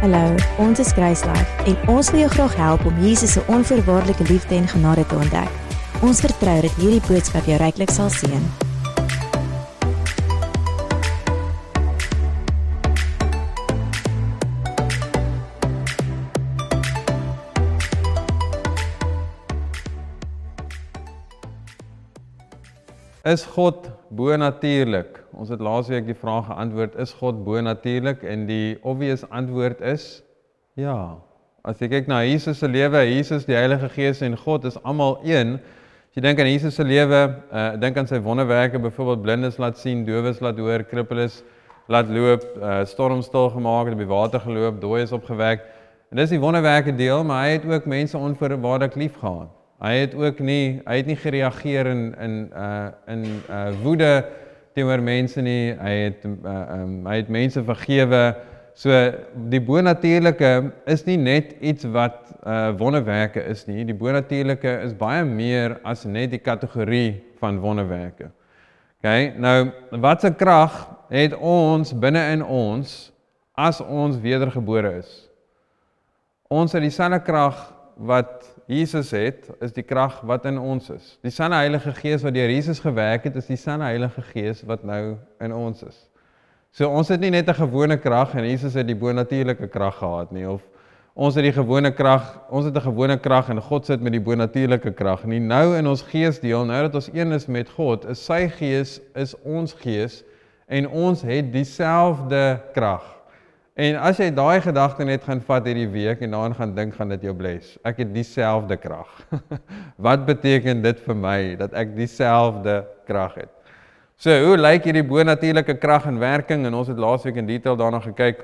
Hallo, ons is Kruislife en ons wil jou graag help om Jesus se onvoorwaardelike liefde en genade te ontdek. Ons vertrou dat hierdie boodskap jou ryklik sal seën. Is God bo-natuurlik? Ons het laasweek die vraag geantwoord, is God bo-natuurlik? En die obvious antwoord is ja. As jy kyk na Jesus se lewe, Jesus, die Heilige Gees en God is almal een. As jy dink aan Jesus se lewe, uh dink aan sy wonderwerke, byvoorbeeld blindes laat sien, dowes laat hoor, krippeles laat loop, uh storm stil gemaak, op die water geloop, dooies opgewek. En dis die wonderwerke deel, maar hy het ook mense onvoorwaardelik liefgehad. Hy het ook nie hy het nie gereageer in in uh in uh woede teenoor mense nie. Hy het uh um, hy het mense vergewe. So die bonatuurlike is nie net iets wat uh wonderwerke is nie. Die bonatuurlike is baie meer as net die kategorie van wonderwerke. OK, nou watse krag het ons binne in ons as ons wedergebore is? Ons het dieselfde krag wat Jesus het, is die krag wat in ons is. Die Sanne Heilige Gees wat deur Jesus gewerk het, is die Sanne Heilige Gees wat nou in ons is. So ons het nie net 'n gewone krag en Jesus het die bonatuurlike krag gehad nie of ons het die gewone krag, ons het 'n gewone krag en God sit met die bonatuurlike krag. Nie nou in ons gees deel, nou dat ons een is met God, is sy gees is ons gees en ons het dieselfde krag. En as jy daai gedagte net gaan vat hierdie week en daaraan gaan dink, gaan dit jou bless. Ek het dieselfde krag. Wat beteken dit vir my dat ek dieselfde krag het? So, hoe lyk hierdie bonatuurlike krag in werking? En ons het laasweek in detail daarna gekyk.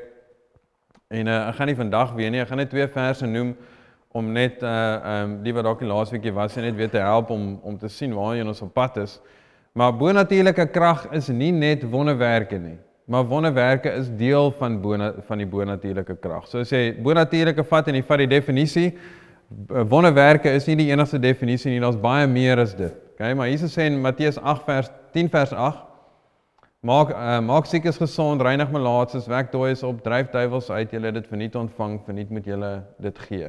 En uh, ek gaan nie vandag weer nie, ek gaan net twee verse noem om net uh um die wat dalk die laasweekie was, net weer te help om om te sien waarheen ons op pad is. Maar bonatuurlike krag is nie net wonderwerke nie. Maar wonderwerke is deel van bona, van die bonatuurlike krag. So as jy bonatuurlike vat en jy vat die definisie, wonderwerke is nie die enigste definisie nie, daar's baie meer as dit. Okay, maar Jesus sê in Matteus 8 vers 10 vers 8 Maak uh, maak siekes gesond, reinig malaatses, wek dooies op, dryf duiwels uit, julle dit verniet ontvang, verniet moet julle dit gee.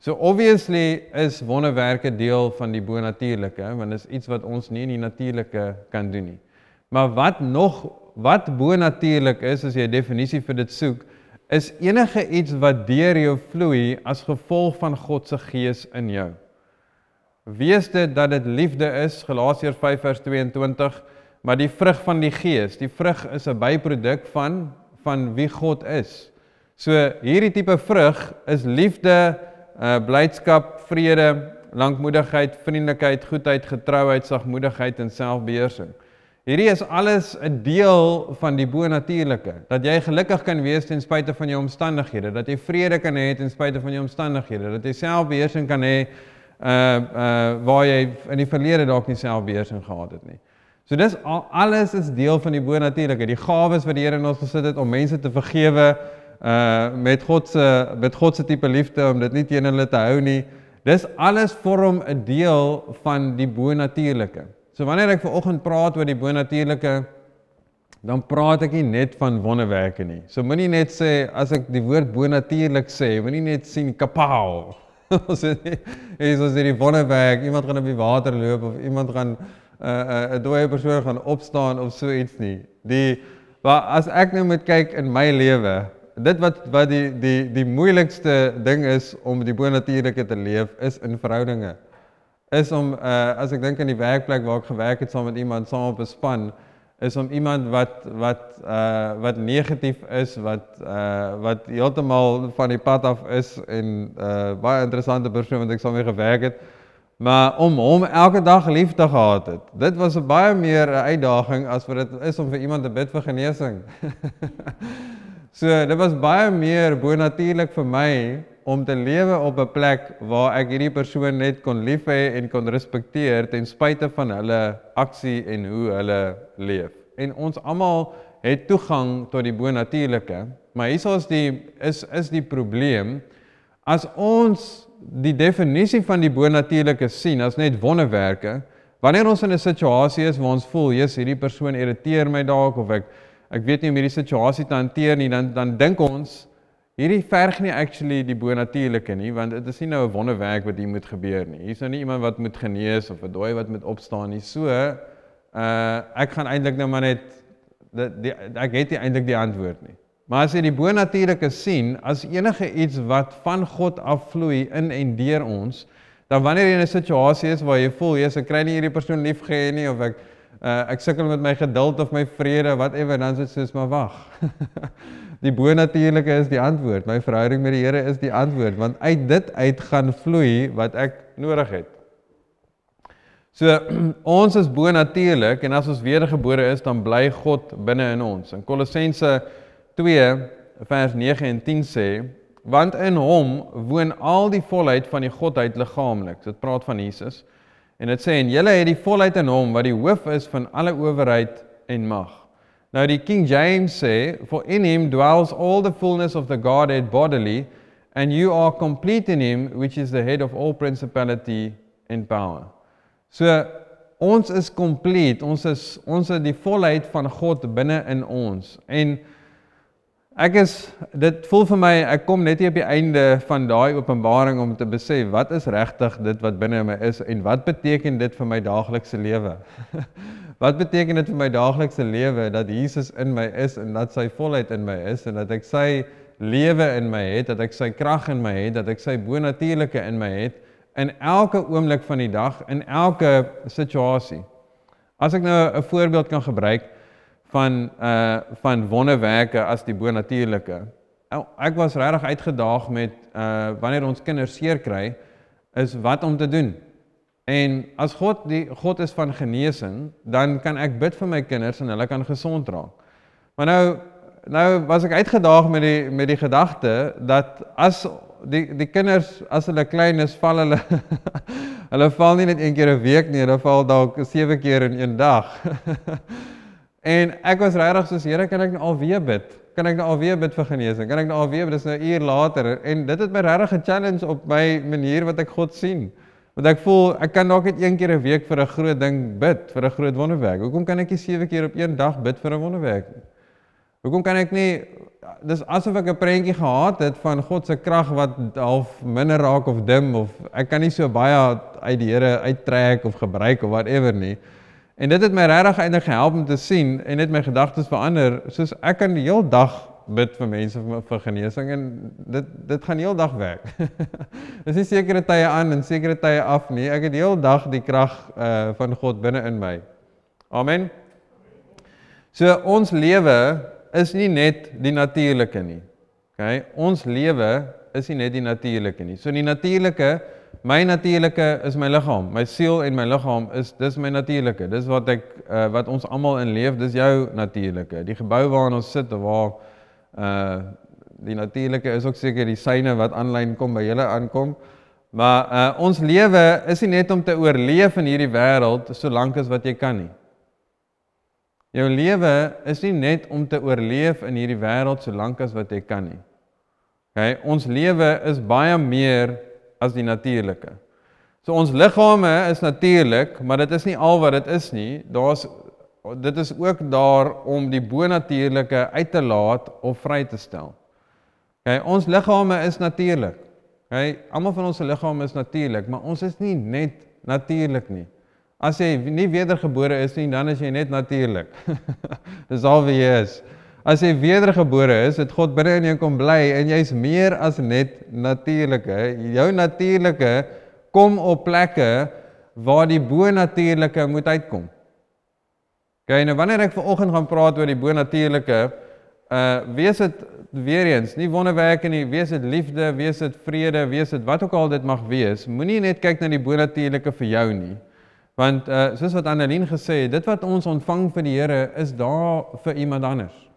So obviously is wonderwerke deel van die bonatuurlike, want dit is iets wat ons nie in die natuurlike kan doen nie. Maar wat nog wat bonatuurlik is as jy 'n definisie vir dit soek, is enige iets wat deur jou vloei as gevolg van God se gees in jou. Wees dit dat dit liefde is, Galasiërs 5:22, maar die vrug van die gees, die vrug is 'n byproduk van van wie God is. So hierdie tipe vrug is liefde, uh blydskap, vrede, lankmoedigheid, vriendelikheid, goedheid, getrouheid, sagmoedigheid en selfbeheersing. Hierdie is alles 'n deel van die bonatuurlike. Dat jy gelukkig kan wees ten spyte van jou omstandighede, dat jy vrede kan hê ten spyte van jou omstandighede, dat jy selfbeheersing kan hê uh uh waar jy in die verlede dalk nie selfbeheersing gehad het nie. So dis al, alles is deel van die bonatuurlike, die gawes wat die Here in ons gesit het om mense te vergewe uh met God se met God se tipe liefde om dit nie teen hulle te hou nie. Dis alles vorm 'n deel van die bonatuurlike. So wanneer ek ver oggend praat oor die bonatuurlike dan praat ek nie net van wonderwerke nie. So moenie net sê as ek die woord bonatuurlik sê, moenie net sien kapaal. Ons is hierdie wonderwerk, iemand gaan op die water loop of iemand gaan 'n uh, 'n uh, 'n dooie persoon gaan opstaan of so iets nie. Die maar as ek nou moet kyk in my lewe, dit wat wat die die die moeilikste ding is om die bonatuurlike te leef is in verhoudinge is om uh, as ek dink aan die werkplek waar ek gewerk het saam met iemand saam op 'n span is om iemand wat wat uh wat negatief is wat uh wat heeltemal van die pad af is en uh baie interessante persoon wat ek saam mee gewerk het maar om hom elke dag lief te gehad het. Dit was 'n baie meer uitdaging as wat dit is om vir iemand te bid vir genesing. So dit was baie meer bonatuurlik vir my om te lewe op 'n plek waar ek hierdie persoon net kon lief hê en kon respekteer ten spyte van hulle aksie en hoe hulle leef. En ons almal het toegang tot die bonatuurlike, maar hier is die is is die probleem as ons die definisie van die bonatuurlike sien as net wonderwerke, wanneer ons in 'n situasie is waar ons voel, "Jesus, hierdie persoon irriteer my dalk of ek ek weet nie hoe om hierdie situasie te hanteer nie," dan dan dink ons hierdie verg nie actually die bonatuurlike nie, want dit is nie nou 'n wonderwerk wat hier moet gebeur nie. Hier's nou nie iemand wat moet genees of 'n dooi wat moet opstaan nie. So, uh ek gaan eintlik nou maar net dit die, ek het nie eintlik die antwoord nie. Maar as jy die bonatuurlike sien as enige iets wat van God afvloei in en deur ons, dan wanneer jy in 'n situasie is waar jy voel jy's ek kry nie hierdie persoon lief gehê nie of ek uh, ek sukkel met my geduld of my vrede, whatever, dan dit soos maar wag. die bonatuurlike is die antwoord. My verhouding met die Here is die antwoord want uit dit uit gaan vloei wat ek nodig het. So ons is bonatuurlik en as ons wedergebore is, dan bly God binne in ons. In Kolossense 2 vers 9 en 10 sê want in hom woon al die volheid van die godheid liggaamlik. Dit praat van Jesus. En dit sê en julle het die volheid in hom wat die hoof is van alle owerheid en mag. Nou die King James sê for in him dwells all the fullness of the Godhead bodily and you are complete in him which is the head of all principality and power. So ons is complete. Ons is ons het die volheid van God binne in ons. En Ek is dit voel vir my ek kom net hier op die einde van daai openbaring om te besef wat is regtig dit wat binne my is en wat beteken dit vir my daaglikse lewe? wat beteken dit vir my daaglikse lewe dat Jesus in my is en dat sy volheid in my is en dat ek sy lewe in my het, dat ek sy krag in my het, dat ek sy bonatuurlike in my het in elke oomblik van die dag, in elke situasie. As ek nou 'n voorbeeld kan gebruik, van uh van wonderwerke as die bonatuurlike. Ek was regtig uitgedaag met uh wanneer ons kinders seer kry is wat om te doen. En as God die God is van genesing, dan kan ek bid vir my kinders en hulle kan gesond raak. Maar nou nou was ek uitgedaag met die met die gedagte dat as die die kinders as hulle klein is, val hulle hulle val nie net een keer 'n week nie, hulle val dalk 7 keer in een dag. En ek was regtig soos Here, kan ek nou alweer bid? Kan ek nou alweer bid vir genesing? Kan ek nou alweer bid? Dis nou 'n uur later en dit het my regtig 'n challenge op my manier wat ek God sien. Want ek voel ek kan dalk net een keer 'n week vir 'n groot ding bid, vir 'n groot wonderwerk. Hoekom kan ek nie sewe keer op een dag bid vir 'n wonderwerk nie? Hoekom kan ek nie dis asof ek 'n prentjie gehad het van God se krag wat half minder raak of dim of ek kan nie so baie uit die Here uittrek of gebruik of whatever nie. En dit het my regtig eintlik gehelp om te sien en net my gedagtes verander. Soos ek kan die hele dag bid vir mense vir, vir genesing en dit dit gaan die hele dag werk. Dis nie sekere tye aan en sekere tye af nie. Ek het die hele dag die krag uh van God binne in my. Amen. So ons lewe is nie net die natuurlike nie. OK? Ons lewe is nie net die natuurlike nie. So die natuurlike my natuurlike is my liggaam. My siel en my liggaam is dis my natuurlike. Dis wat ek uh, wat ons almal in leef, dis jou natuurlike. Die gebou waarin ons sit waar uh die natuurlike is ook seker die syne wat aanlyn kom by julle aankom. Maar uh ons lewe is nie net om te oorleef in hierdie wêreld solank as wat jy kan nie. Jou lewe is nie net om te oorleef in hierdie wêreld solank as wat jy kan nie. OK, ons lewe is baie meer as die natuurlike. So ons liggame is natuurlik, maar dit is nie al wat dit is nie. Daar's dit is ook daar om die bonatuurlike uit te laat of vry te stel. OK, ons liggame is natuurlik. OK, almal van ons se liggame is natuurlik, maar ons is nie net natuurlik nie. As jy nie wedergebore is nie, dan is jy net natuurlik. Dis al wie jy is. As jy wedergebore is, het God binne in jou kom bly en jy's meer as net natuurlike. Jou natuurlike kom op plekke waar die bonatuurlike moet uitkom. Okay, nou wanneer ek vanoggend gaan praat oor die bonatuurlike, uh wees dit weer eens, nie wonderwerke nie, wees dit liefde, wees dit vrede, wees dit wat ook al dit mag wees, moenie net kyk na die bonatuurlike vir jou nie. Want uh soos wat Annelien gesê het, dit wat ons ontvang vir die Here is daar vir iemand anders.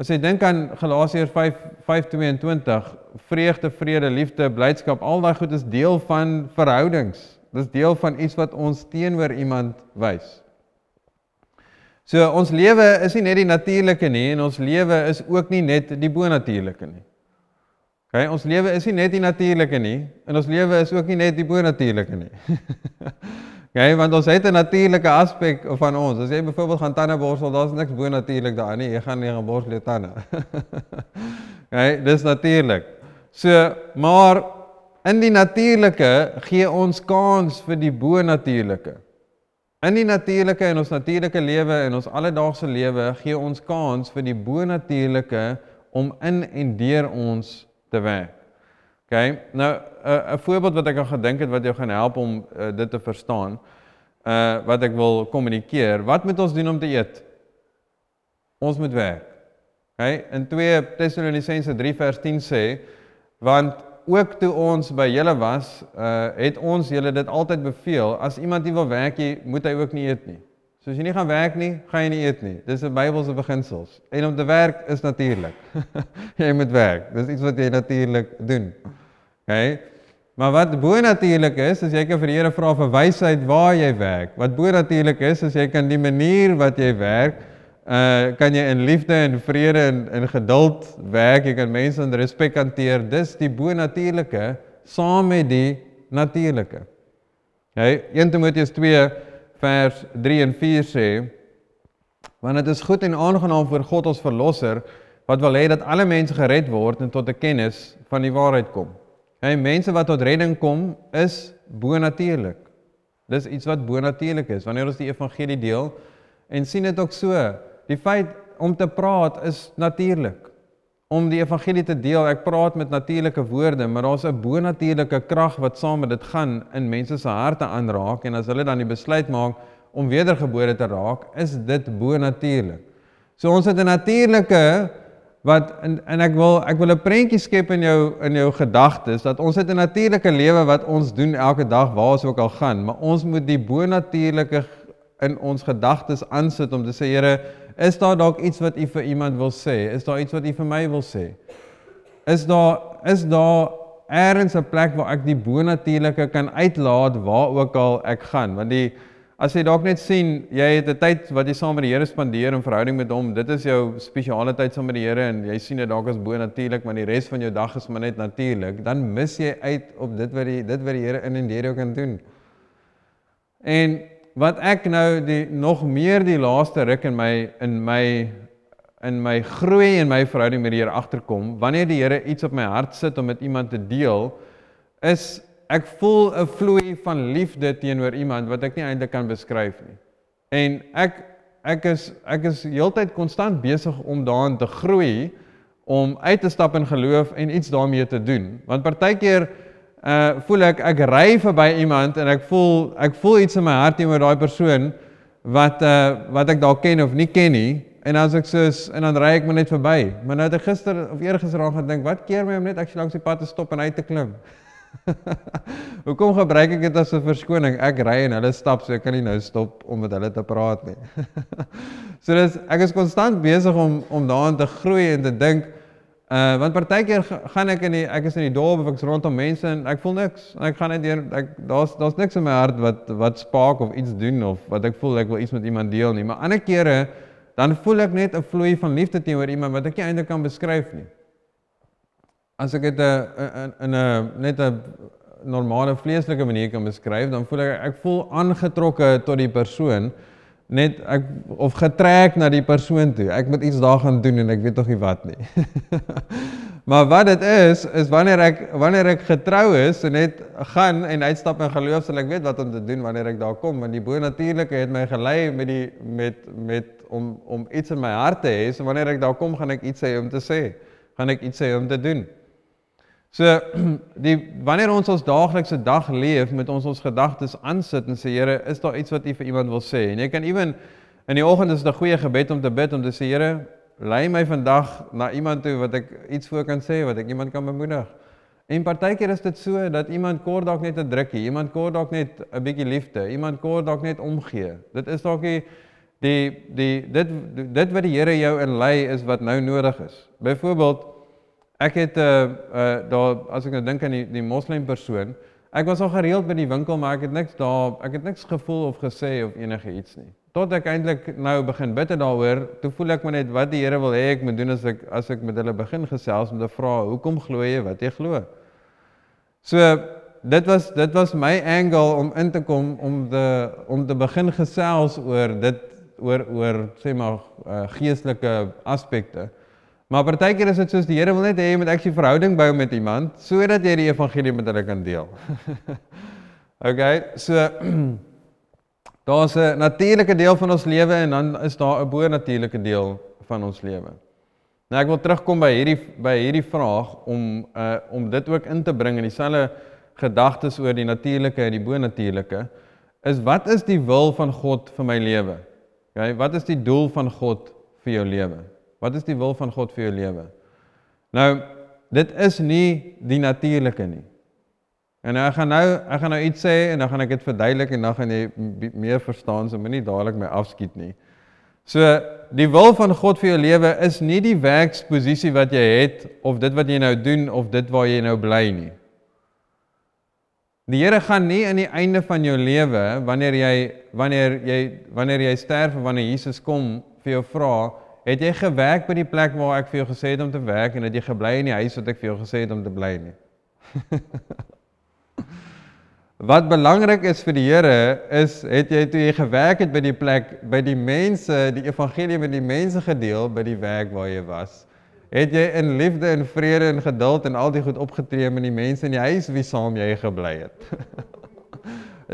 As jy dink aan Galasiërs 5:5:22, vreugde, vrede, liefde, blydskap, al daai goed is deel van verhoudings. Dis deel van iets wat ons teenoor iemand wys. So ons lewe is nie net die natuurlike nie en ons lewe is ook nie net die bonatuurlike nie. OK, ons lewe is nie net die natuurlike nie en ons lewe is ook nie net die bonatuurlike nie. Okay, want ons het 'n natuurlike aspek van ons. As jy byvoorbeeld gaan tande borsel, daar's niks bo natuurlik daarin nie. Jy gaan nie gaan borsel jou tande. Okay, dis natuurlik. So, maar in die natuurlike gee ons kans vir die bo-natuurlike. In die natuurlike en ons natuurlike lewe en ons alledaagse lewe gee ons kans vir die bo-natuurlike om in en deur ons te werk. OK. Nou 'n 'n voorbeeld wat ek aan gedink het wat jou gaan help om uh, dit te verstaan. Uh wat ek wil kommunikeer. Wat moet ons doen om te eet? Ons moet werk. OK. In 2 Tessalonisense 3 vers 10 sê want ook toe ons by julle was, uh het ons julle dit altyd beveel as iemand nie wil werk nie, moet hy ook nie eet nie. So as jy nie gaan werk nie, gaan jy nie eet nie. Dis 'n Bybelse beginsels. En om te werk is natuurlik. jy moet werk. Dis iets wat jy natuurlik doen. OK? Maar wat bo-natuurlik is, is jy kan vir die Here vra vir wysheid waar jy werk. Wat bo-natuurlik is, is jy kan die manier wat jy werk uh kan jy in liefde en vrede en in geduld werk, jy kan mense in respek hanteer. Dis die bo-natuurlike saam met die natuurlike. Hy 1 Timoteus 2 vers 3 en 4 sê want dit is goed en aangenaam vir God ons verlosser wat wil hê dat alle mense gered word en tot 'n kennis van die waarheid kom. Hy mense wat tot redding kom is bo-natuurlik. Dis iets wat bo-natuurlik is wanneer ons die evangelie deel en sien dit ook so Die feit om te praat is natuurlik. Om die evangelie te deel, ek praat met natuurlike woorde, maar daar's 'n bonatuurlike krag wat saam met dit gaan in mense se harte aanraak en as hulle dan die besluit maak om wedergebore te raak, is dit bonatuurlik. So ons het 'n natuurlike wat en, en ek wil ek wil 'n prentjie skep in jou in jou gedagtes dat ons het 'n natuurlike lewe wat ons doen elke dag waar ons ook al gaan, maar ons moet die bonatuurlike in ons gedagtes aansit om te sê Here, Is daar dalk iets wat u vir iemand wil sê? Is daar iets wat u vir my wil sê? Is daar is daar eers 'n plek waar ek die bonatuurlike kan uitlaat waar ook al ek gaan? Want die as jy dalk net sien, jy het 'n tyd wat jy saam met die Here spandeer in verhouding met hom, dit is jou spesiale tyd saam met die Here en jy sien dit dalk as bonatuurlik, maar die res van jou dag is maar net natuurlik, dan mis jy uit op dit wat die dit wat die Here in en deur jou kan doen. En wat ek nou die nog meer die laaste ruk in my in my in my groei en my verhouding met die Here agterkom, wanneer die Here iets op my hart sit om met iemand te deel, is ek voel 'n vloei van liefde teenoor iemand wat ek nie eintlik kan beskryf nie. En ek ek is ek is heeltyd konstant besig om daarin te groei om uit te stap in geloof en iets daarmee te doen. Want partykeer uh voel ek ek ry verby iemand en ek voel ek voel iets in my hart teenoor daai persoon wat uh wat ek dalk ken of nie ken nie en as ek soos en dan ry ek maar net verby. Maar nou het ek gister of eergister aan gedink, wat keer my om net ek langs die pad te stop en uit te klim. Hoekom gebruik ek dit as 'n verskoning? Ek ry en hulle stap, so ek kan nie nou stop om met hulle te praat nie. so dis ek is konstant besig om om daarin te groei en te dink Uh want partykeer gaan ek in die ek is in die dorp of ek's rondom mense en ek voel niks. Ek gaan net deur ek daar's daar's niks in my hart wat wat spaak of iets doen of wat ek voel ek wil iets met iemand deel nie. Maar ander kere dan voel ek net 'n vloei van liefde teenoor iemand wat ek nie eintlik kan beskryf nie. As ek dit 'n in 'n net 'n normale vleeslike manier kan beskryf, dan voel ek ek voel aangetrokke tot die persoon net ek of getrek na die persoon toe. Ek moet iets daar gaan doen en ek weet tog nie wat nie. maar wat dit is, is wanneer ek wanneer ek getrou is en net gaan en uitstap in geloof, sal ek weet wat om te doen wanneer ek daar kom, want die bo-natuurlike het my gelei met die met met om om iets in my hart te hê. So wanneer ek daar kom, gaan ek iets hê om te sê. Gaan ek iets hê om te doen. So die wanneer ons ons daaglikse dag leef met ons ons gedagtes aansit en sê Here, is daar iets wat U vir iemand wil sê? En jy kan ewen in die oggend is 'n goeie gebed om te bid om te sê Here, lei my vandag na iemand toe wat ek iets voor kan sê, wat ek iemand kan bemoedig. En partykeer is dit so dat iemand kort dalk net 'n drukkie, iemand kort dalk net 'n bietjie liefde, iemand kort dalk net omgee. Dit is dalk die die dit dit wat die Here jou inlei is wat nou nodig is. Byvoorbeeld Ek het 'n uh, uh, daar as ek nou dink aan die die moslim persoon, ek was al gereeld by die winkel, maar ek het niks daar, ek het niks gevoel of gesê of enige iets nie. Tot ek eintlik nou begin bid daaroor, toe voel ek maar net wat die Here wil hê ek moet doen as ek as ek met hulle begin gesels om te vra, "Hoekom glo jy wat jy glo?" So dit was dit was my angle om in te kom om te om te begin gesels oor dit oor oor sê maar uh, geestelike aspekte. Maar partykeer is dit soos die Here wil net hê jy moet actually verhouding bou met iemand sodat jy die evangelie met hulle kan deel. okay, so daar's 'n natuurlike deel van ons lewe en dan is daar 'n bo-natuurlike deel van ons lewe. Nou ek wil terugkom by hierdie by hierdie vraag om uh om dit ook in te bring in dieselfde gedagtes oor die natuurlike en die bo-natuurlike is wat is die wil van God vir my lewe? Okay, wat is die doel van God vir jou lewe? Wat is die wil van God vir jou lewe? Nou, dit is nie die natuurlike nie. En ek gaan nou ek gaan nou iets sê en dan gaan ek dit verduidelik en dan gaan jy meer verstaan, so moenie dadelik my afskiet nie. So, die wil van God vir jou lewe is nie die werksposisie wat jy het of dit wat jy nou doen of dit waar jy nou bly nie. Die Here gaan nie aan die einde van jou lewe wanneer jy wanneer jy wanneer jy sterf of wanneer Jesus kom vir jou vra Het jy gewerk by die plek waar ek vir jou gesê het om te werk en het jy gebly in die huis wat ek vir jou gesê het om te bly nie? wat belangrik is vir die Here is het jy toe jy gewerk het by die plek by die mense, die evangelie met die mense gedeel by die werk waar jy was? Het jy in liefde en vrede en geduld en al die goed opgetree met die mense in die huis wie saam jy gebly het?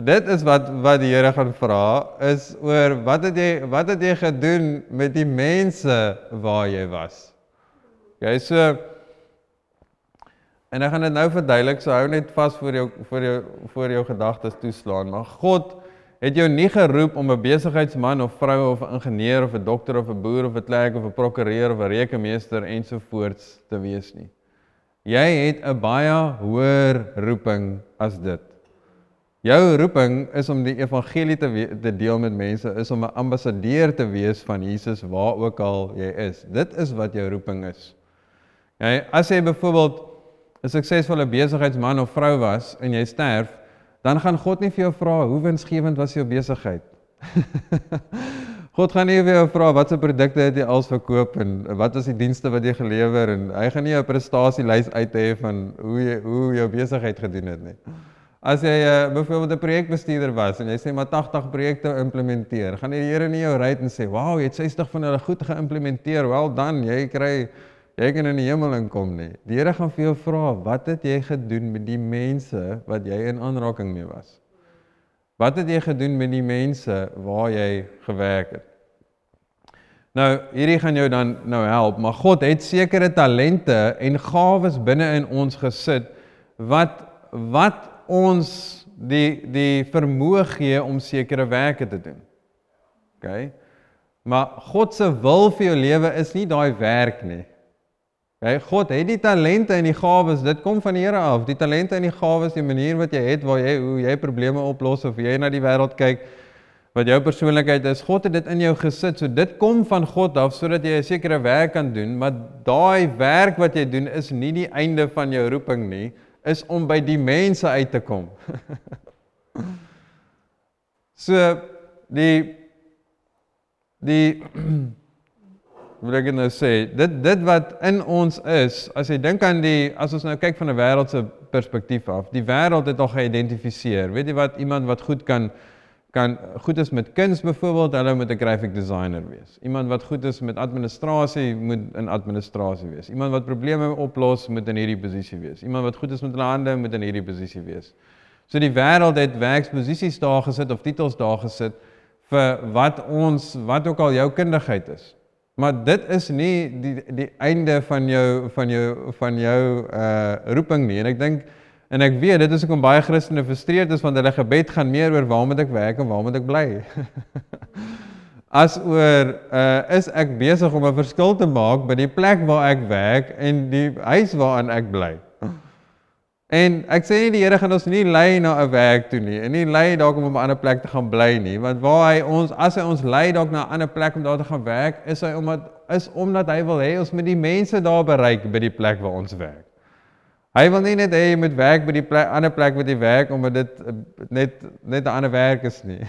dit is wat wat die Here gaan vra is oor wat het jy wat het jy gedoen met die mense waar jy was. Jy so en ek gaan dit nou verduidelik, so hou net vas vir jou vir jou vir jou gedagtes toeslaan. Maar God het jou nie geroep om 'n besigheidsman of vrou of 'n ingenieur of 'n dokter of 'n boer of 'n klerk of 'n prokureur of 'n rekenmeester ensovoorts te wees nie. Jy het 'n baie hoër roeping as dit. Jou roeping is om die evangelie te, te deel met mense, is om 'n ambassadeur te wees van Jesus waar ook al jy is. Dit is wat jou roeping is. Jy as jy byvoorbeeld 'n suksesvolle besigheidsman of vrou was en jy sterf, dan gaan God nie vir jou vra hoe winsgewend was jou besigheid. God gaan nie vir jou vra watse produkte het jy als verkoop en wat is die dienste wat jy gelewer en hy gaan nie 'n prestasielys uit hê van hoe jy hoe jou besigheid gedoen het nie. As jy uh, byvoorbeeld 'n projekbestuurder was en jy sê maar 80 projekte implementeer, gaan die Here nie jou ry en sê, "Wow, jy het 60 van hulle goed geïmplementeer. Wel dan, jy kry jy kan in die hemel inkom nie." Die Here gaan vir jou vra, "Wat het jy gedoen met die mense wat jy in aanraking mee was? Wat het jy gedoen met die mense waar jy gewerk het?" Nou, hierdie gaan jou dan nou help, maar God het sekere talente en gawes binne in ons gesit wat wat ons die die vermoë gee om sekere werke te doen. OK. Maar God se wil vir jou lewe is nie daai werk nie. OK. God het die talente en die gawes, dit kom van die Here af. Die talente en die gawes, die manier wat jy het waar jy hoe jy probleme oplos of jy na die wêreld kyk wat jou persoonlikheid is, God het dit in jou gesit. So dit kom van God af sodat jy 'n sekere werk kan doen, maar daai werk wat jy doen is nie die einde van jou roeping nie is om by die mense uit te kom. so die die wil ek nou sê, dit dit wat in ons is, as jy dink aan die as ons nou kyk van 'n wêreldse perspektief af, die wêreld het al geïdentifiseer. Weet jy wat iemand wat goed kan kan goed is met kuns byvoorbeeld, hulle moet 'n graphic designer wees. Iemand wat goed is met administrasie moet in administrasie wees. Iemand wat probleme oplos moet in hierdie posisie wees. Iemand wat goed is met hulle hande moet in hierdie posisie wees. So die wêreld het werksposisies daar gesit of titels daar gesit vir wat ons wat ook al jou kundigheid is. Maar dit is nie die die einde van jou van jou van jou uh roeping nie. En ek dink En ek weet dit is hoekom baie Christene frustreerd is want hulle gebed gaan meer oor waar moet ek werk en waar moet ek bly. As oor uh is ek besig om 'n verskil te maak by die plek waar ek werk en die huis waarin ek bly. En ek sê nie die Here gaan ons nie lei na 'n werk toe nie en nie lei dalk om op 'n ander plek te gaan bly nie, want waar hy ons as hy ons lei dalk na 'n ander plek om daar te gaan werk, is hy omdat is omdat hy wil hê ons moet die mense daar bereik by die plek waar ons werk. Hy wil nie net hê jy moet werk by die plek, ander plek waar jy werk omdat dit eh, net net 'n ander werk is nie.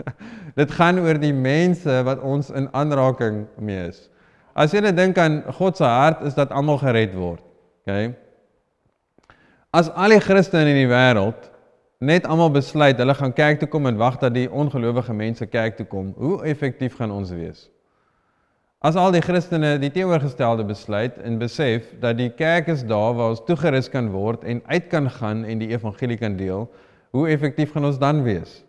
dit gaan oor die mense wat ons in aanraking mee is. As jy net dink aan God se hart is dat almal gered word. OK. As al die Christene in die wêreld net almal besluit hulle gaan kerk toe kom en wag dat die ongelowige mense kerk toe kom, hoe effektief gaan ons wees? As al die Christene die teenoorgestelde besluit en besef dat die kerk is daar waar ons toegerus kan word en uit kan gaan en die evangelie kan deel, hoe effektief gaan ons dan wees?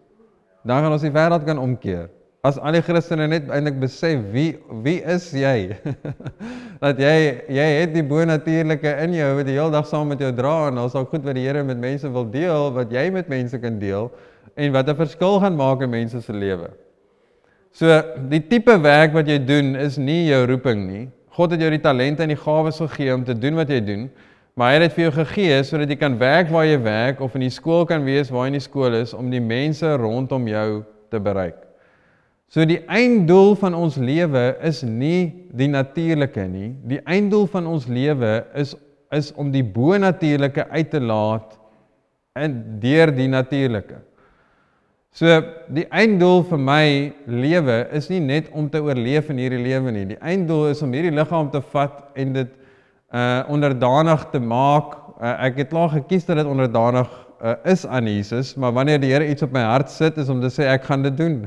Dan gaan ons die wêreld kan omkeer. As al die Christene net eintlik besef wie wie is jy? dat jy jy het die bonatuurlike in jou wat die hele dag saam met jou dra en ons ook goed wat die Here met mense wil deel, wat jy met mense kan deel en wat 'n verskil gaan maak in mense se lewe. So die tipe werk wat jy doen is nie jou roeping nie. God het jou die talente en die gawes gegee om te doen wat jy doen, maar hy het dit vir jou gegee sodat jy kan werk waar jy werk of in die skool kan wees waar jy in die skool is om die mense rondom jou te bereik. So die einddoel van ons lewe is nie die natuurlike nie. Die einddoel van ons lewe is is om die bonatuurlike uit te laat in deur die natuurlike. So die einddoel vir my lewe is nie net om te oorleef in hierdie lewe nie. Die einddoel is om hierdie liggaam te vat en dit uh onderdanig te maak. Uh, ek het klaar gekies dat dit onderdanig uh, is aan Jesus, maar wanneer die Here iets op my hart sit is om te sê ek gaan dit doen.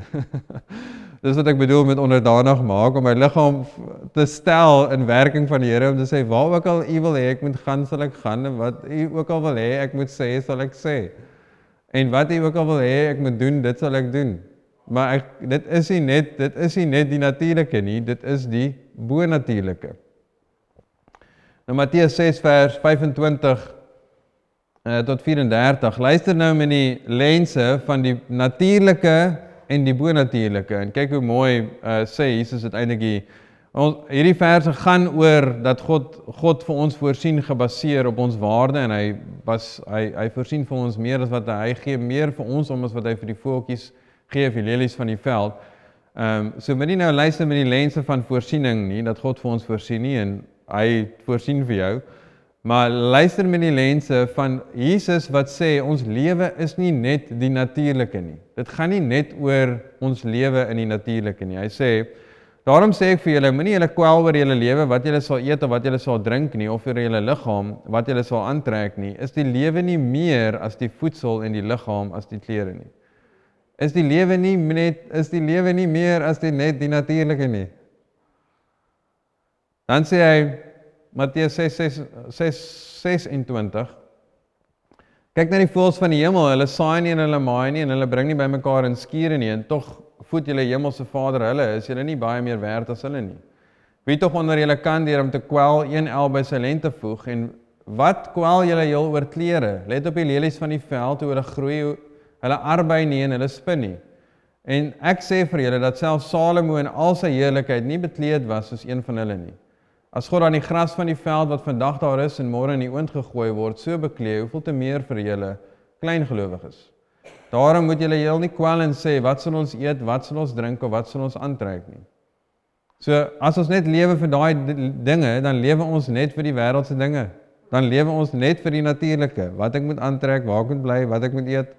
Dis wat ek bedoel met onderdanig maak om my liggaam te stel in werking van die Here om te sê waar ook al u wil hê ek moet gaan, sal ek gaan en wat u ook al wil hê ek moet sê, sal ek sê. En wat jy ook al wil hê ek moet doen, dit sal ek doen. Maar ek dit is nie net dit is nie net die natuurlike nie, dit is die bonatuurlike. Nou Matteus 6 vers 25 uh, tot 34. Luister nou met die lense van die natuurlike en die bonatuurlike. En kyk hoe mooi uh, sê Jesus uiteindelik hier Ons hierdie verse gaan oor dat God God vir ons voorsien gebaseer op ons waarde en hy was hy hy voorsien vir ons meer as wat hy, hy gee meer vir ons om as wat hy vir die voeltjies gee vir lelies van die veld. Ehm um, so moenie nou luister met die lense van voorsiening nie dat God vir ons voorsien nie en hy voorsien vir jou. Maar luister met die lense van Jesus wat sê ons lewe is nie net die natuurlike nie. Dit gaan nie net oor ons lewe in die natuurlike nie. Hy sê Daarom sê ek vir julle, moenie julle kwel oor julle lewe wat julle sal eet of wat julle sal drink nie of oor julle liggaam wat julle sal aantrek nie. Is die lewe nie meer as die voedsel en die liggaam as die klere nie? Is die lewe nie net is die lewe nie meer as die net die natuurlike nie? Dan sê hy Matteus 6:26 Kyk na die voëls van die hemel, hulle saai nie en hulle maai nie en hulle bring nie bymekaar in skure nie en tog voed julle hemelse Vader hulle, is julle nie baie meer werd as hulle nie. Wie tog onder julle kan deur om te kwel een el by sy lente voeg en wat kwel julle heel oor klere? Let op die lelies van die veld hoe hulle groei, hulle arbei nie en hulle spin nie. En ek sê vir julle dat selfs Salomo in al sy heerlikheid nie bekleed was soos een van hulle nie. As God aan die gras van die veld wat vandag daar is en môre in die oond gegooi word, so bekleed, hoeveel te meer vir julle klein gelowiges. Daarom moet julle heel nie kwel en sê wat sal ons eet, wat sal ons drink of wat sal ons aantrek nie. So as ons net lewe vir daai dinge, dan lewe ons net vir die wêreldse dinge. Dan lewe ons net vir die natuurlike, wat ek moet aantrek, waar ek moet bly, wat ek moet eet.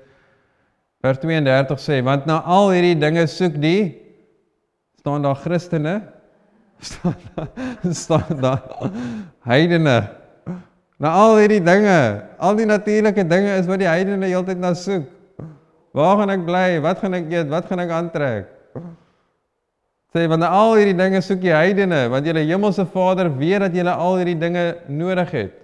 Vers 32 sê, want na al hierdie dinge soek die staan daar Christene staan daar staan daar heidene. Na al hierdie dinge, al die natuurlike dinge is wat die heidene heeltyd na soek. Waar gaan ek bly? Wat gaan ek eet? Wat gaan ek aantrek? Sê want al hierdie dinge soek jy heidene, want julle hemelse Vader weet dat julle al hierdie dinge nodig het.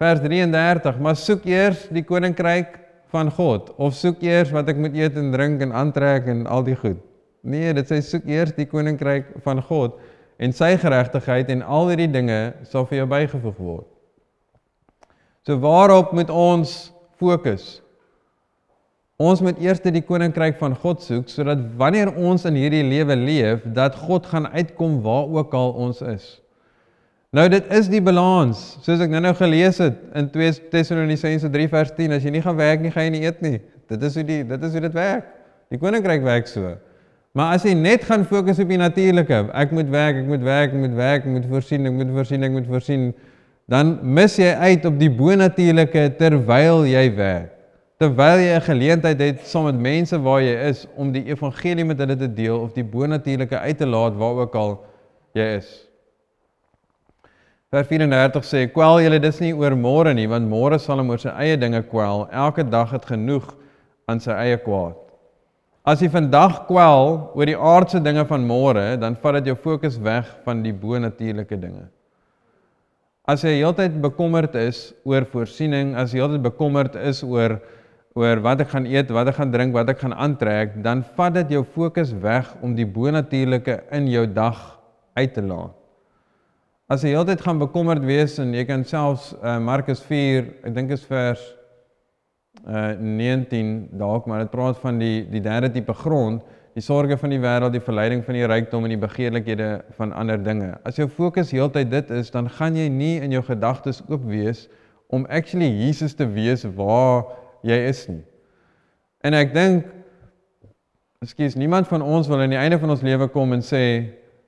Vers 33: Maar soek eers die koninkryk van God of soek eers wat ek moet eet en drink en aantrek en al die goed. Nee, dit sê soek eers die koninkryk van God en sy geregtigheid en al hierdie dinge sal vir jou bygevoeg word. So waarop moet ons fokus? Ons moet eers die koninkryk van God soek sodat wanneer ons in hierdie lewe leef, dat God gaan uitkom waar ook al ons is. Nou dit is die balans, soos ek nou-nou gelees het in 2 Tessalonisense 3 vers 10, as jy nie gaan werk nie, gaan jy nie eet nie. Dit is hoe die dit is hoe dit werk. Die koninkryk werk so. Maar as jy net gaan fokus op die natuurlike, ek moet werk, ek moet werk, ek moet werk, ek moet voorsien, ek moet voorsien, ek moet voorsien, dan mis jy uit op die bonatuurlike terwyl jy werk terwyl jy 'n geleentheid het saam met mense waar jy is om die evangelie met hulle te deel of die bonatuurlike uit te laat waar ook al jy is. Vers 34 sê: "Kwel julle dis nie oor môre nie, want môre sal hom oor sy eie dinge kwel. Elke dag het genoeg aan sy eie kwaad." As jy vandag kwel oor die aardse dinge van môre, dan vat dit jou fokus weg van die bo-natuurlike dinge. As jy heeltyd bekommerd is oor voorsiening, as jy heeltyd bekommerd is oor oor wat ek gaan eet, wat ek gaan drink, wat ek gaan aantrek, dan vat dit jou fokus weg om die bo-natuurlike in jou dag uit te laat. As jy heeltyd gaan bekommerd wees en jy kan selfs uh, Markus 4, ek dink is vers uh 19 dalk maar dit praat van die die derde tipe grond, die sorges van die wêreld, die verleiding van die rykdom en die begeerlikhede van ander dinge. As jou fokus heeltyd dit is, dan gaan jy nie in jou gedagtes oop wees om actually Jesus te wees waar jy is nie. En ek dink Ekskuus, niemand van ons wil aan die einde van ons lewe kom en sê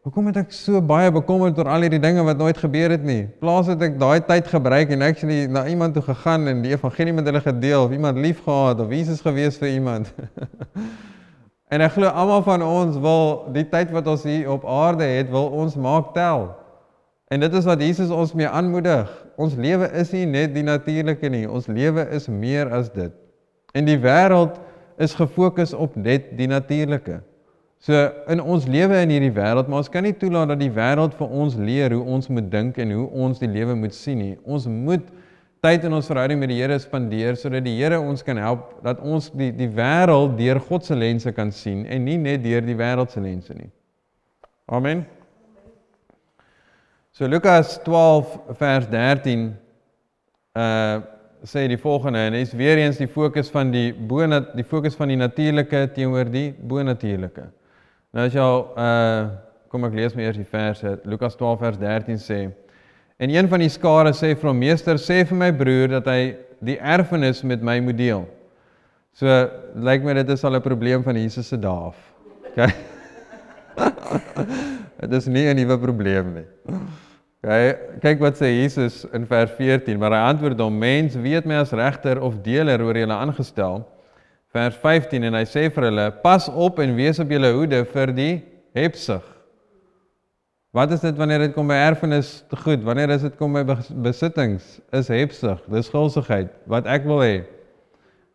Hoekom het ek so baie bekommerd oor al hierdie dinge wat nooit gebeur het nie? Plaas het ek daai tyd gebruik en actually na iemand toe gegaan en die evangelie met hulle gedeel of iemand liefgehad of Jesus gewees vir iemand. en ek glo almal van ons wil die tyd wat ons hier op aarde het, wil ons maak tel. En dit is wat Jesus ons mee aanmoedig. Ons lewe is nie net die natuurlike nie, ons lewe is meer as dit. En die wêreld is gefokus op net die natuurlike. So in ons lewe in hierdie wêreld, maar ons kan nie toelaat dat die wêreld vir ons leer hoe ons moet dink en hoe ons die lewe moet sien nie. Ons moet tyd in ons verhouding met die Here spandeer sodat die Here ons kan help dat ons die die wêreld deur God se lense kan sien en nie net deur die wêreld se lense nie. Amen. So Lukas 12 vers 13 uh sê die volgende en is weer eens die fokus van die bo die fokus van die natuurlike teenoor die bo natuurlike. Nou as jy al uh kom ek lees my eers die verse. Lukas 12 vers 13 sê: En een van die skare sê vir hom: "Meester, sê vir my broer dat hy die erfenis met my moet deel." So lyk my dit is al 'n probleem van Jesus se dae af. OK. Dit is nie 'n nuwe probleem nie. OK, kyk wat sê Jesus in vers 14, maar hy antwoord hom: "Mens, wie het my as regter of deler oor julle aangestel?" vers 15 en hy sê vir hulle: "Pas op en wees op julle hoede vir die hebsug." Wat is dit wanneer dit kom by erfenis te goed? Wanneer is dit kom by besittings? Is hebsug, dis gulsigheid wat ek wil hê.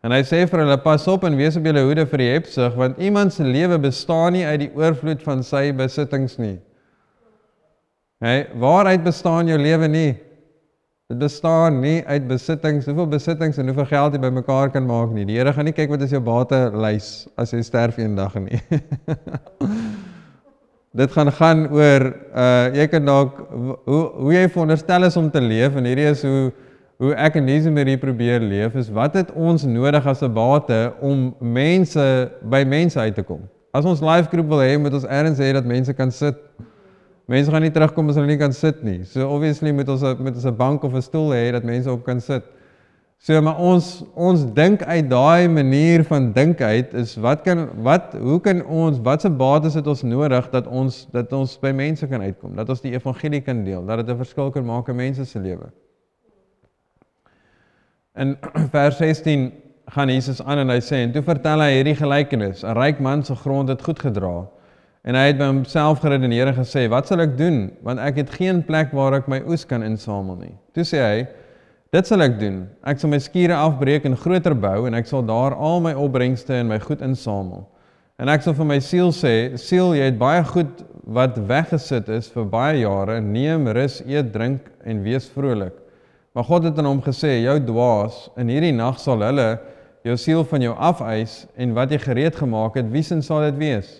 En hy sê vir hulle: "Pas op en wees op julle hoede vir die hebsug, want iemand se lewe bestaan nie uit die oorvloed van sy besittings nie." Hey, waaruit bestaan jou lewe nie? Dit bestaan nie uit besittings, hoeveel besittings en hoeveel geld jy bymekaar kan maak nie. Die Here gaan nie kyk wat is jou batelys as jy sterf eendag nie. Dit gaan gaan oor uh jy kan dalk hoe hoe jy veronderstel is om te leef en hierdie is hoe hoe ek en Liesem hier probeer leef is wat het ons nodig as 'n bate om mense by mense uit te kom. As ons live groep wil hê, moet ons eers hê dat mense kan sit. Mense gaan nie terugkom as hulle nie kan sit nie. So obviously moet ons met ons 'n bank of 'n stoel hê dat mense op kan sit. So maar ons ons dink uit daai manier van dink uit is wat kan wat hoe kan ons watse bates het ons nodig dat ons dat ons by mense kan uitkom, dat ons die evangelie kan deel, dat dit 'n verskil kan maak in mense se lewe. In vers 16 gaan Jesus aan en hy sê en toe vertel hy hierdie gelykenis: 'n Ryk man se grond het goed gedra. En hy het by homself geredeneer en gesê: "Wat sal ek doen want ek het geen plek waar ek my oes kan insamel nie." Toe sê hy: "Dit sal ek doen. Ek sal my skure afbreek en groter bou en ek sal daar al my opbrengste en my goed insamel. En ek sal vir my siel sê: Siel, jy het baie goed wat weggesit is vir baie jare. Neem rus, eet, drink en wees vrolik." Maar God het aan hom gesê: "Jou dwaas, in hierdie nag sal hulle jou siel van jou afeis en wat jy gereed gemaak het, wie sin sal dit wees?"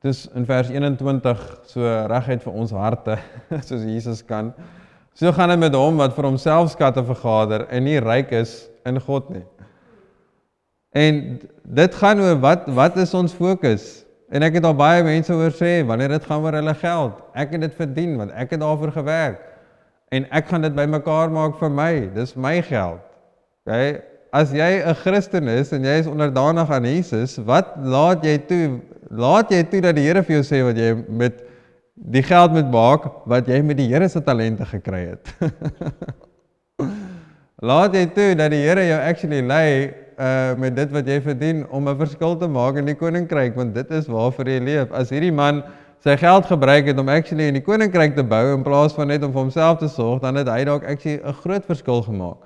Dis in vers 21 so reguit vir ons harte soos Jesus kan. So gaan dit met hom wat vir homself skatte vergader en nie ryk is in God nie. En dit gaan oor wat wat is ons fokus? En ek het al baie mense hoor sê wanneer dit gaan oor hulle geld, ek het dit verdien want ek het daarvoor gewerk en ek gaan dit bymekaar maak vir my. Dis my geld. OK? As jy 'n Christen is en jy is onderdanig aan Jesus, wat laat jy toe laat jy toe dat die Here vir jou sê wat jy met die geld moet maak wat jy met die Here se talente gekry het. laat jy toe dat die Here jou actually lei uh met dit wat jy verdien om 'n verskil te maak in die koninkryk want dit is waarvoor jy leef. As hierdie man sy geld gebruik het om actually in die koninkryk te bou in plaas van net om vir homself te sorg, dan het hy dalk actually 'n groot verskil gemaak.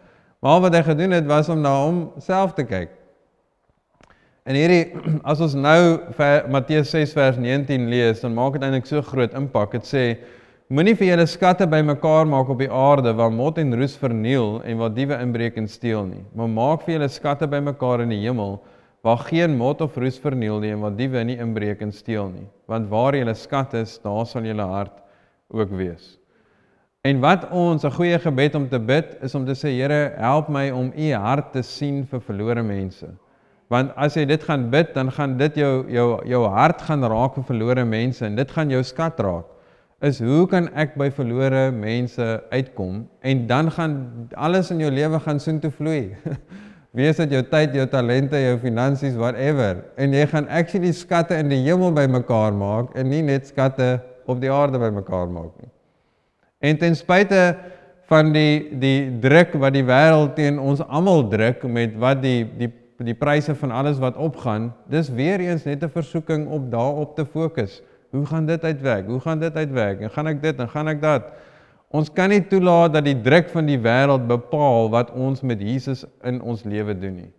Maar wat hy gedoen het was om na homself te kyk. En hierdie as ons nou ver, Matteus 6 vers 19 lees, dan maak dit eintlik so groot impak. Dit sê moenie vir julle skatte bymekaar maak op die aarde waar mot en roes verniel en waar diewe inbreek en steel nie, maar maak vir julle skatte bymekaar in die hemel waar geen mot of roes verniel nie en waar diewe nie inbreek en steel nie. Want waar julle skat is, daar sal julle hart ook wees. En wat ons 'n goeie gebed om te bid is om te sê Here, help my om u hart te sien vir verlore mense. Want as jy dit gaan bid, dan gaan dit jou jou jou hart gaan raak vir verlore mense en dit gaan jou skat raak. Is hoe kan ek by verlore mense uitkom en dan gaan alles in jou lewe gaan soontoe vloei. Wees dit jou tyd, jou talente, jou finansies, whatever. En jy gaan actually skatte in die hemel bymekaar maak en nie net skatte op die aarde bymekaar maak nie. En ten spyte van die die druk wat die wêreld teen ons almal druk met wat die die die pryse van alles wat opgaan, dis weer eens net 'n versoeking om daarop te fokus. Hoe gaan dit uitwerk? Hoe gaan dit uitwerk? En gaan ek dit en gaan ek dat? Ons kan nie toelaat dat die druk van die wêreld bepaal wat ons met Jesus in ons lewe doen nie.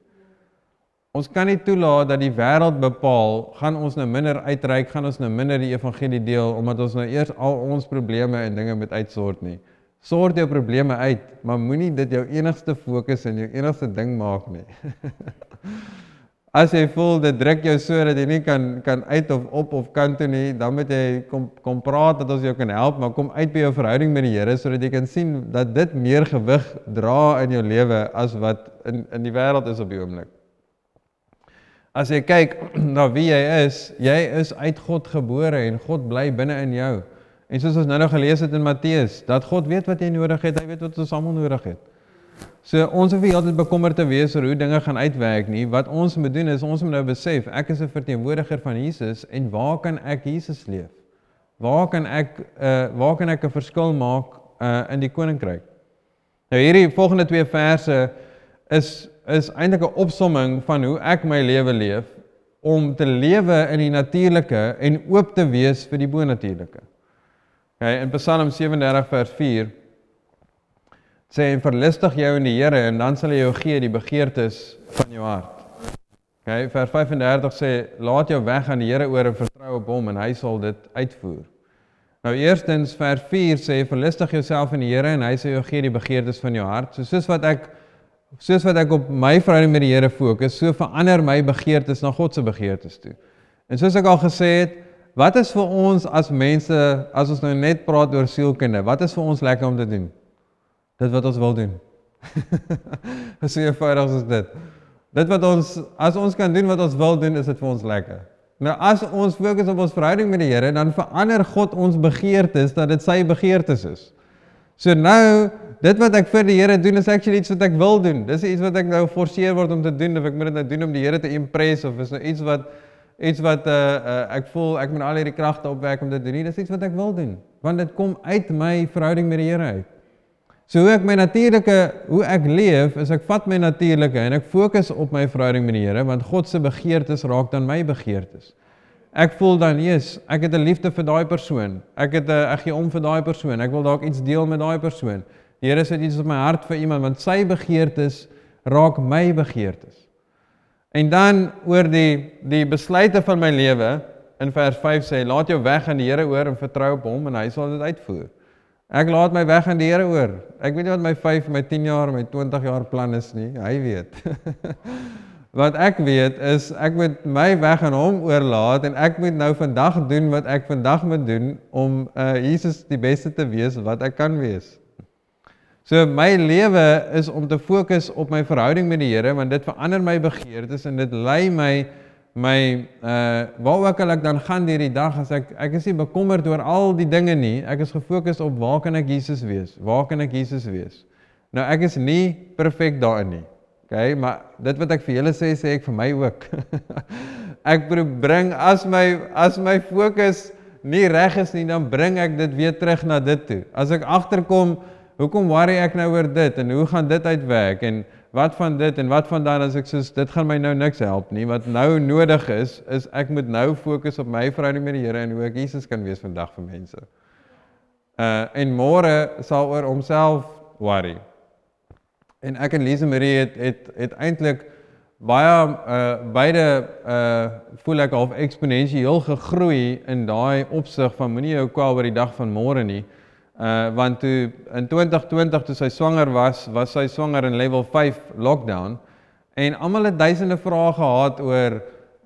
Ons kan nie toelaat dat die wêreld bepaal gaan ons nou minder uitreik, gaan ons nou minder die evangelie deel omdat ons nou eers al ons probleme en dinge met uitsort nie. Sort jou probleme uit, maar moenie dit jou enigste fokus en jou enigste ding maak nie. As jy voel dit druk jou so dat jy nie kan kan uit of op of kan toe nie, dan moet jy kom kom praat dat ons jou kan help, maar kom uit by jou verhouding met die Here sodat jy kan sien dat dit meer gewig dra in jou lewe as wat in in die wêreld is op die oomblik. As jy kyk na wie jy is, jy is uit God gebore en God bly binne in jou. En soos ons nou nog gelees het in Matteus, dat God weet wat jy nodig het, hy weet wat ons almal nodig het. So ons hoef nie altyd bekommerd te wees oor hoe dinge gaan uitwerk nie. Wat ons moet doen is ons moet nou besef ek is 'n verteenwoordiger van Jesus en waar kan ek Jesus leef? Waar kan ek uh waar kan ek 'n verskil maak uh in die koninkryk? Nou hierdie volgende twee verse is is eintlik 'n opsomming van hoe ek my lewe leef om te lewe in die natuurlike en oop te wees vir die bonatuurlike. Okay, in Psalm 37 vers 4 sê en verlustig jou in die Here en dan sal hy jou gee die begeertes van jou hart. OK, vers 35 sê laat jou weg aan die Here oor en vertrou op hom en hy sal dit uitvoer. Nou eerstens vers 4 sê verlustig jouself in die Here en hy sal jou gee die begeertes van jou hart. So soos wat ek soos wat ek op my verhouding met die Here fokus, so verander my begeertes na God se begeertes toe. En soos ek al gesê het, wat is vir ons as mense as ons nou net praat oor sielkunde, wat is vir ons lekker om te doen? dit wat ons wil doen. so eenvoudig is dit. Dit wat ons as ons kan doen wat ons wil doen, is dit vir ons lekker. Nou as ons fokus op ons verhouding met die Here, dan verander God ons begeertes dat dit sy begeertes is. So nou, dit wat ek vir die Here doen is actually iets wat ek wil doen. Dis iets wat ek nou geforseer word om te doen of ek moet dit nou doen om die Here te impress of is nou iets wat iets wat uh, uh ek voel ek moet al hierdie kragte opwerk om dit te doen. Dis iets wat ek wil doen want dit kom uit my verhouding met die Here uit. So hoe ek my natuurlike hoe ek leef, is ek vat my natuurlike en ek fokus op my verhouding met die Here want God se begeertes raak dan my begeertes. Ek voel dan, "Jesus, ek het 'n liefde vir daai persoon. Ek het 'n ek gee om vir daai persoon. Ek wil dalk iets deel met daai persoon." Die Here sit iets op my hart vir iemand want sy begeertes raak my begeertes. En dan oor die die besluite van my lewe in vers 5 sê, "Laat jou weg aan die Here oor en vertrou op hom en hy sal dit uitvoer." Ek laat my weg aan die Here oor. Ek weet nie wat my 5, my 10 jaar, my 20 jaar plan is nie. Hy weet. wat ek weet is ek moet my weg aan hom oorlaat en ek moet nou vandag doen wat ek vandag moet doen om uh Jesus die beste te wees wat ek kan wees. So my lewe is om te fokus op my verhouding met die Here want dit verander my begeertes en dit lei my my uh waar ook al ek dan gaan hierdie dag as ek ek is nie bekommerd oor al die dinge nie. Ek is gefokus op waar kan ek Jesus wees? Waar kan ek Jesus wees? Nou ek is nie perfek daarin nie. OK, maar dit wat ek vir julle sê sê ek vir my ook. ek bring as my as my fokus nie reg is nie, dan bring ek dit weer terug na dit toe. As ek agterkom, hoekom worry ek nou oor dit en hoe gaan dit uitwerk en wat van dit en wat van dan as ek sê dit gaan my nou niks help nie wat nou nodig is is ek moet nou fokus op my verhouding met die Here en hoe ek Jesus kan wees vandag vir mense. Uh en môre sal oor homself worry. En ek en Lise Marie het het, het eintlik baie uh beide uh voel ek half eksponensieel gegroei in daai opsig van moenie jou kwel oor die dag van môre nie. Uh want toe in 2020 toe sy swanger was, was sy swanger in level 5 lockdown en almal het duisende vrae gehad oor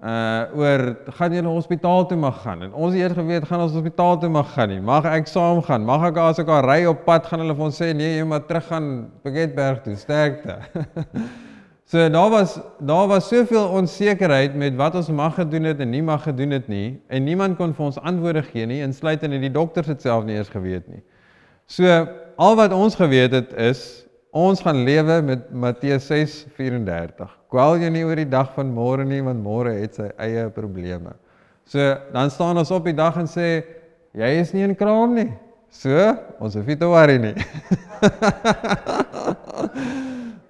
uh oor gaan jy na hospitaal toe mag gaan? En ons het eers geweet gaan ons hospitaal toe mag gaan nie. Mag ek saam gaan? Mag ek as ek al ry op pad gaan hulle vir ons sê nee jy moet terug gaan Piketberg toe sterkte. So daar was daar was soveel onsekerheid met wat ons mag gedoen het en nie mag gedoen het nie en niemand kon vir ons antwoorde gee nie insluitend in die dokters het self nie eers geweet nie so al wat ons geweet het is ons gaan lewe met Matteus 6:34 kwel jy nie oor die dag van môre nie want môre het sy eie probleme. So dan staan ons op die dag en sê jy is nie in kraam nie. So ons hoef nie te worry nie.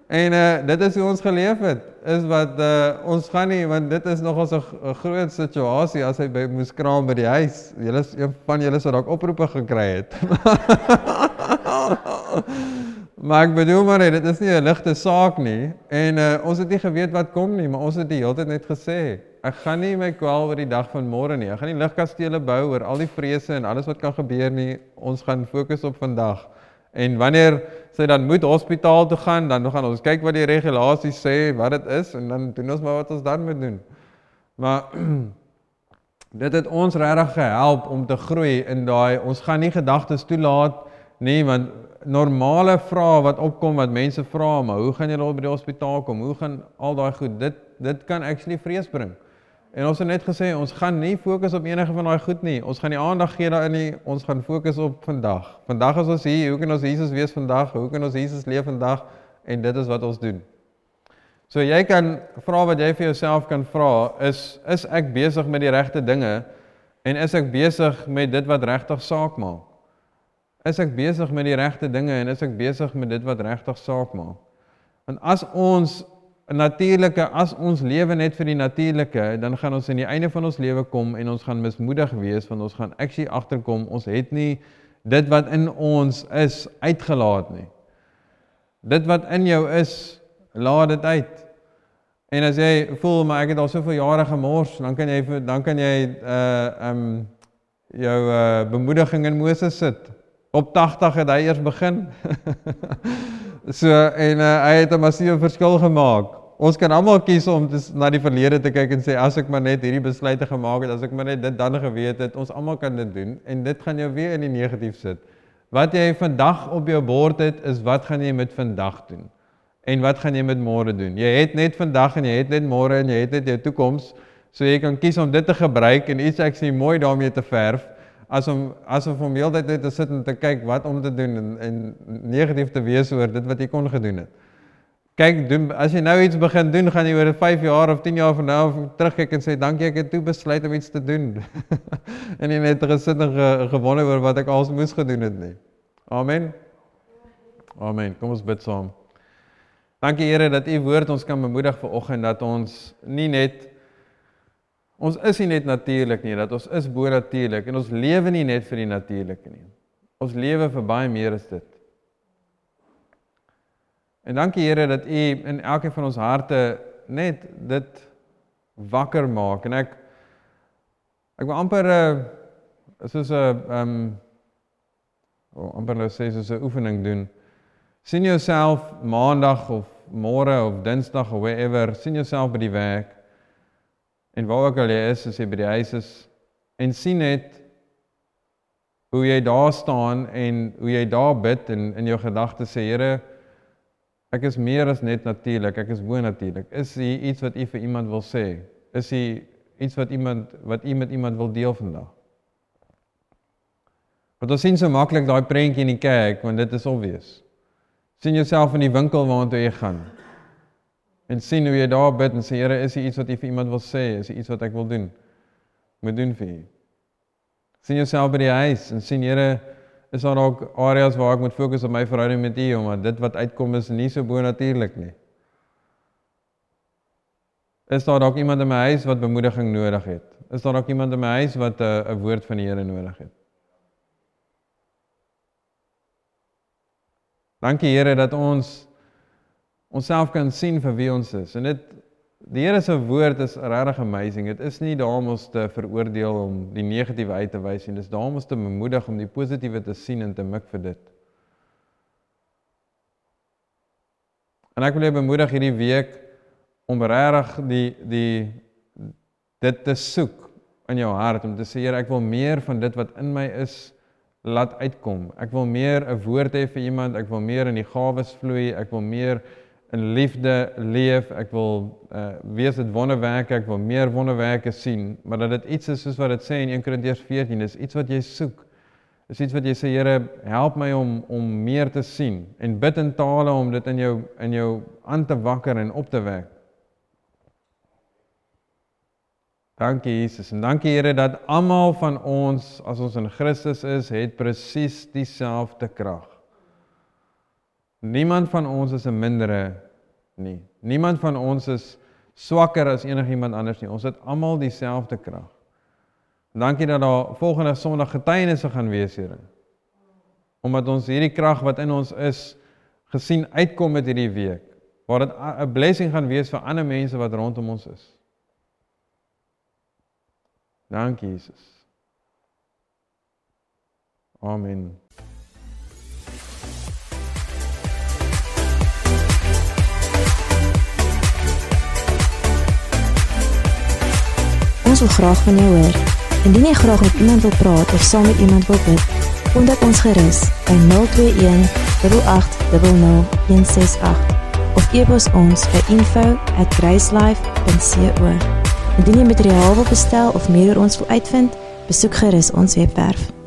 en uh, dit is hoe ons geleef het is wat uh, ons gaan nie want dit is nog ons 'n groot situasie as hy by moes kraam by die huis. Julle een van julle sou dalk oproepe gekry het. Maar ek bedoel maar dit is nie 'n ligte saak nie en uh, ons het nie geweet wat kom nie, maar ons het die hele tyd net gesê, ek gaan nie my kwel oor die dag van môre nie. Ek gaan nie ligkastele bou oor al die vrese en alles wat kan gebeur nie. Ons gaan fokus op vandag. En wanneer sy dan moet hospitaal toe gaan, dan gaan ons kyk wat die regulasies sê, wat dit is en dan doen ons maar wat ons dan moet doen. Maar dit het ons regtig gehelp om te groei in daai ons gaan nie gedagtes toelaat nie want normale vrae wat opkom wat mense vra, maar hoe gaan jy nou by die hospitaal kom? Hoe gaan al daai goed? Dit dit kan actually vrees bring. En ons het net gesê ons gaan nie fokus op enige van daai goed nie. Ons gaan nie aandag gee daarin nie. Ons gaan fokus op vandag. Vandag is ons hier. Hoe kan ons Jesus wees vandag? Hoe kan ons Jesus leef vandag? En dit is wat ons doen. So jy kan vra wat jy vir jouself kan vra is is ek besig met die regte dinge en is ek besig met dit wat regtig saak maak? Is ek besig met die regte dinge en is ek besig met dit wat regtig saak maak? Want as ons 'n natuurlike as ons lewe net vir die natuurlike, dan gaan ons aan die einde van ons lewe kom en ons gaan mismoedig wees want ons gaan actually agterkom ons het nie dit wat in ons is uitgelaat nie. Dit wat in jou is, laat dit uit. En as jy voel maar ek het al soveel jare gemors, dan kan jy dan kan jy uh um jou uh bemoediging in Moses sit. Op 80 het hy eers begin. so en uh, hy het 'n massiewe verskil gemaak. Ons kan almal kies om te, na die verlede te kyk en sê as ek maar net hierdie besluite gemaak het, as ek maar net dit dan geweet het, ons almal kan dit doen en dit gaan jou weer in die negatief sit. Wat jy vandag op jou bord het, is wat gaan jy met vandag doen? En wat gaan jy met môre doen? Jy het net vandag en jy het net môre en jy het net jou toekoms. So jy kan kies om dit te gebruik en iets ek sê mooi daarmee te verf as om as om om heeltyd net te sit en te kyk wat om te doen en en negatief te wees oor dit wat jy kon gedoen het. Kyk, doen as jy nou iets begin doen, gaan jy oor 5 jaar of 10 jaar van nou af terugkyk en sê dankie ek het toe besluit om iets te doen. en jy net gesit en ge, gewonder oor wat ek als moes gedoen het nie. Amen. Amen. Kom ons bid saam. Dankie Here dat U woord ons kan bemoedig vir oggend dat ons nie net Ons is nie net natuurlik nie, dat ons is bo-natuurlik en ons lewe nie net vir die natuurlike nie. Ons lewe vir baie meer as dit. En dankie Here dat U in elkeen van ons harte net dit wakker maak. En ek ek wil amper 'n uh, soos 'n um, oh, amper nou sê soos 'n oefening doen. sien jouself maandag of môre of dinsdag of wherever, sien jouself by die werk. En waar ook al jy is, as jy by die huis is. En sien net hoe jy daar staan en hoe jy daar bid en in jou gedagtes sê Here ek is meer as net natuurlik, ek is bo natuurlik. Is hier iets wat u vir iemand wil sê? Is hier iets wat iemand wat u met iemand wil deel vandag? Want ons sien so maklik daai prentjie in die kerk want dit is obvious. sien jouself in die winkel waartoe jy gaan en sien hoe jy daar bid en sê Here, is hier iets wat U vir iemand wil sê? Is hier iets wat ek wil doen? Moet doen vir U. sien jouself by die huis en sien Here, is daar ook areas waar ek moet fokus op my verhouding met U omdat dit wat uitkom is nie so bonatuurlik nie. Is daar dalk iemand in my huis wat bemoediging nodig het? Is daar dalk iemand in my huis wat 'n uh, 'n woord van die Here nodig het? Dankie Here dat ons onsself kan sien vir wie ons is. En dit Die Here se woord is regtig amazing. Dit is nie daar om ons te veroordeel om die negatiewe uit te wys nie. Dit is daar om ons te bemoedig om die positiewe te sien en te mik vir dit. En ek wil jou bemoedig hierdie week om regtig die die dit te soek in jou hart om te sê Here, ek wil meer van dit wat in my is laat uitkom. Ek wil meer 'n woord hê vir iemand, ek wil meer in die gawes vloei, ek wil meer in liefde leef, ek wil uh wees dit wonderwerke, ek wil meer wonderwerke sien, maar dat dit iets is soos wat dit sê in 1 Korintiërs 14, dis iets wat jy soek. Dis iets wat jy sê Here, help my om om meer te sien en bid in tale om dit in jou in jou aan te wakker en op te wek. Dankie Jesus en dankie Here dat almal van ons as ons in Christus is, het presies dieselfde krag. Niemand van ons is 'n mindere nie. Niemand van ons is swakker as enigiemand anders nie. Ons het almal dieselfde krag. Dankie dat daar volgende Sondag getuienisse gaan wees, Here. Omdat ons hierdie krag wat in ons is gesien uitkom met hierdie week, waar dit 'n blessing gaan wees vir ander mense wat rondom ons is. Dankie Jesus. Amen. Ons wil graag van jou hoor. Indien jy graag met iemand wil praat of saam met iemand wil bid, kontak ons gerus by 021 8800168 of e-pos ons by info@gracelife.co. Indien jy materiaal wil bestel of meer oor ons wil uitvind, besoek gerus ons webwerf